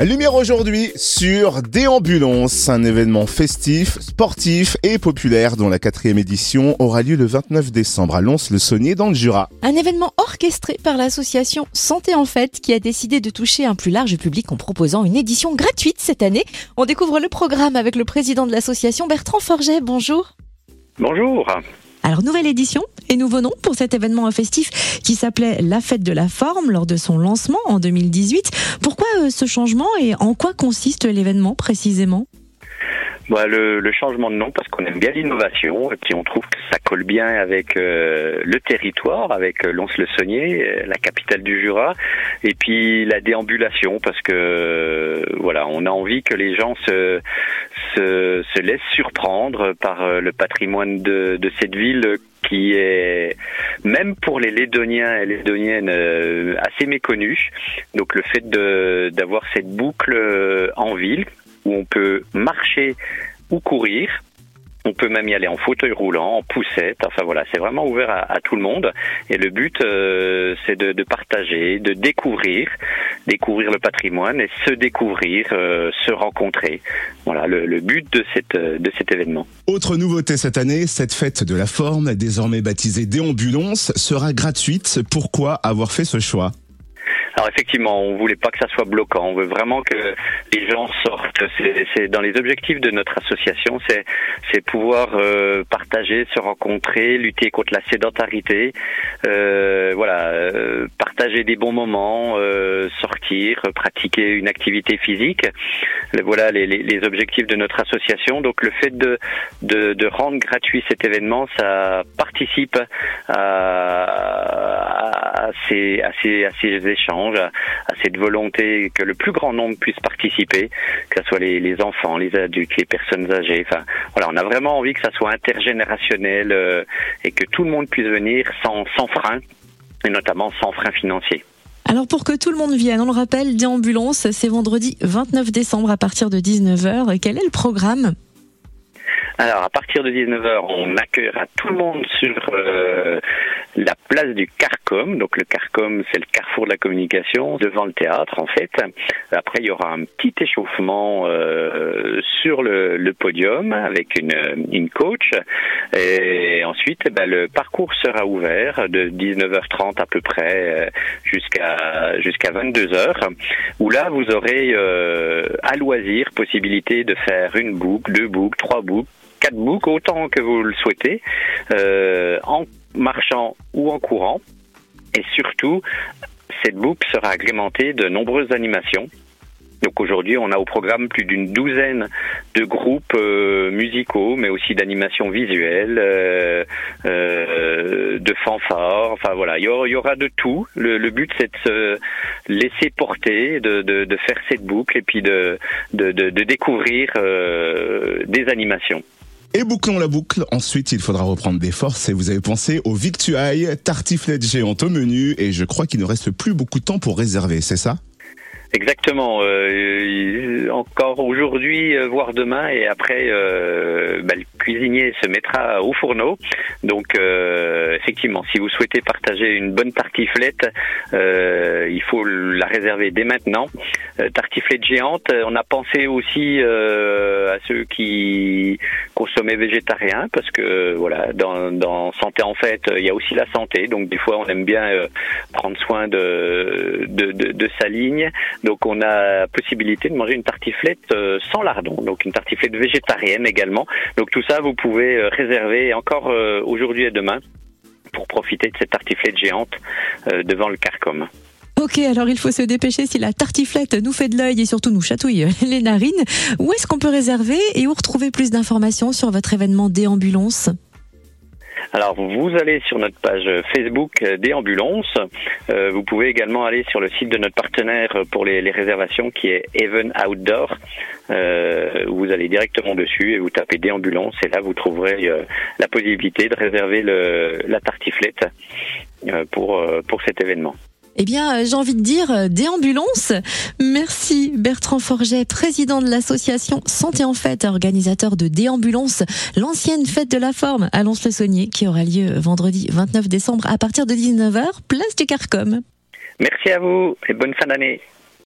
Lumière aujourd'hui sur Déambulance, un événement festif, sportif et populaire dont la quatrième édition aura lieu le 29 décembre à Lons-le-Saunier dans le Jura. Un événement orchestré par l'association Santé en Fête qui a décidé de toucher un plus large public en proposant une édition gratuite cette année. On découvre le programme avec le président de l'association Bertrand Forget. Bonjour. Bonjour. Alors, nouvelle édition et nouveau nom pour cet événement festif qui s'appelait La Fête de la Forme lors de son lancement en 2018. Pourquoi euh, ce changement et en quoi consiste l'événement précisément? Bah, le, changement de nom parce qu'on aime bien l'innovation et puis on trouve que ça colle bien avec euh, le territoire, avec euh, Lons-le-Saunier, la capitale du Jura, et puis la déambulation parce que voilà, on a envie que les gens se, se, se laissent surprendre par le patrimoine de, cette ville qui est même pour les Lédoniens et Lédoniennes assez méconnu. Donc le fait d'avoir cette boucle en ville où on peut marcher ou courir. On peut même y aller en fauteuil roulant, en poussette. Enfin voilà, c'est vraiment ouvert à, tout le monde. Et le but, euh, c'est de, partager, de découvrir, découvrir le patrimoine et se découvrir, euh, se rencontrer. Voilà le, but de, cette, de cet événement. Autre nouveauté cette année, cette fête de la forme, désormais baptisée Déambulance, sera gratuite. Pourquoi avoir fait ce choix? Alors effectivement, on voulait pas que ça soit bloquant. On veut vraiment que les gens sortent. C'est dans les objectifs de notre association, c'est pouvoir euh, partager, se rencontrer, lutter contre la sédentarité. Euh, voilà, euh, partager des bons moments, euh, sortir, pratiquer une activité physique. Voilà les, les, les, objectifs de notre association. Donc le fait de, de, de rendre gratuit cet événement, ça participe à, à, ces, à, ces, à ces échanges, à, cette volonté que le plus grand nombre puisse participer, que ce soit les, les enfants, les adultes, les personnes âgées. Enfin, voilà, on a vraiment envie que ça soit intergénérationnel euh, et que tout le monde puisse venir sans, sans frein et notamment sans frein financier. Alors pour que tout le monde vienne, on le rappelle, Déambulance, c'est vendredi 29 décembre à partir de 19h. Quel est le programme? Alors, à partir de 19h, on accueillera tout le monde sur euh, la place du Carcom. Donc, le Carcom, c'est le carrefour de la communication, devant le théâtre, en fait. Après, il y aura un petit échauffement euh, sur le, le, podium avec une, une coach. Et ensuite, ben, le parcours sera ouvert de 19h30 à peu près euh, jusqu'à jusqu'à 22h, où là, vous aurez euh, à loisir possibilité de faire une boucle, deux boucles, trois boucles, quatre boucles, autant que vous le souhaitez, euh, en marchant ou en courant. Et surtout, cette boucle sera agrémentée de nombreuses animations. Donc aujourd'hui, on a au programme plus d'une douzaine de groupes euh, musicaux, mais aussi d'animations visuelles, euh, euh, de fanfares. Enfin voilà, il y, aura, de tout. Le, but, c'est de se laisser porter, de, faire cette boucle et puis de découvrir euh, des animations. Et bouclons la boucle. Ensuite, il faudra reprendre des forces et vous avez pensé au victuailles, tartiflette géante au menu et je crois qu'il ne reste plus beaucoup de temps pour réserver, c'est ça? Exactement. Euh, encore aujourd'hui, euh, voire demain, et après, euh, bah, le cuisinier se mettra au fourneau. Donc, euh, effectivement, si vous souhaitez partager une bonne tartiflette, euh, il faut la réserver dès maintenant. tartiflette géante. On a pensé aussi à ceux qui consommaient végétarien, parce que voilà, dans, dans santé en fait, il y a aussi la santé. Donc, des fois, on aime bien prendre soin de, de, de, de sa ligne. Donc on a possibilité de manger une tartiflette euh, sans lardon, donc une tartiflette végétarienne également. Donc tout ça, vous pouvez euh, réserver encore euh, aujourd'hui et demain pour profiter de cette tartiflette géante devant le Carcom. Ok, alors il faut se dépêcher si la tartiflette nous fait de l'œil et surtout nous chatouille les narines. Où est-ce qu'on peut réserver et où retrouver plus d'informations sur votre événement Déambulance? Alors, vous allez sur notre page Facebook des ambulances. Euh, vous pouvez également aller sur le site de notre partenaire pour les, les réservations qui est Even Outdoor. Euh, vous allez directement dessus et vous tapez des et là vous trouverez euh, la possibilité de réserver le, la tartiflette euh, pour, euh, pour cet événement. Eh bien, euh, j'ai envie de dire euh, déambulance. Merci Bertrand Forget, président de l'association Santé en Fête, organisateur de Déambulance, l'ancienne fête de la forme à Lons-le-Saunier, qui aura lieu vendredi 29 décembre à partir de 19h, place du Carcom. Merci à vous et bonne fin d'année.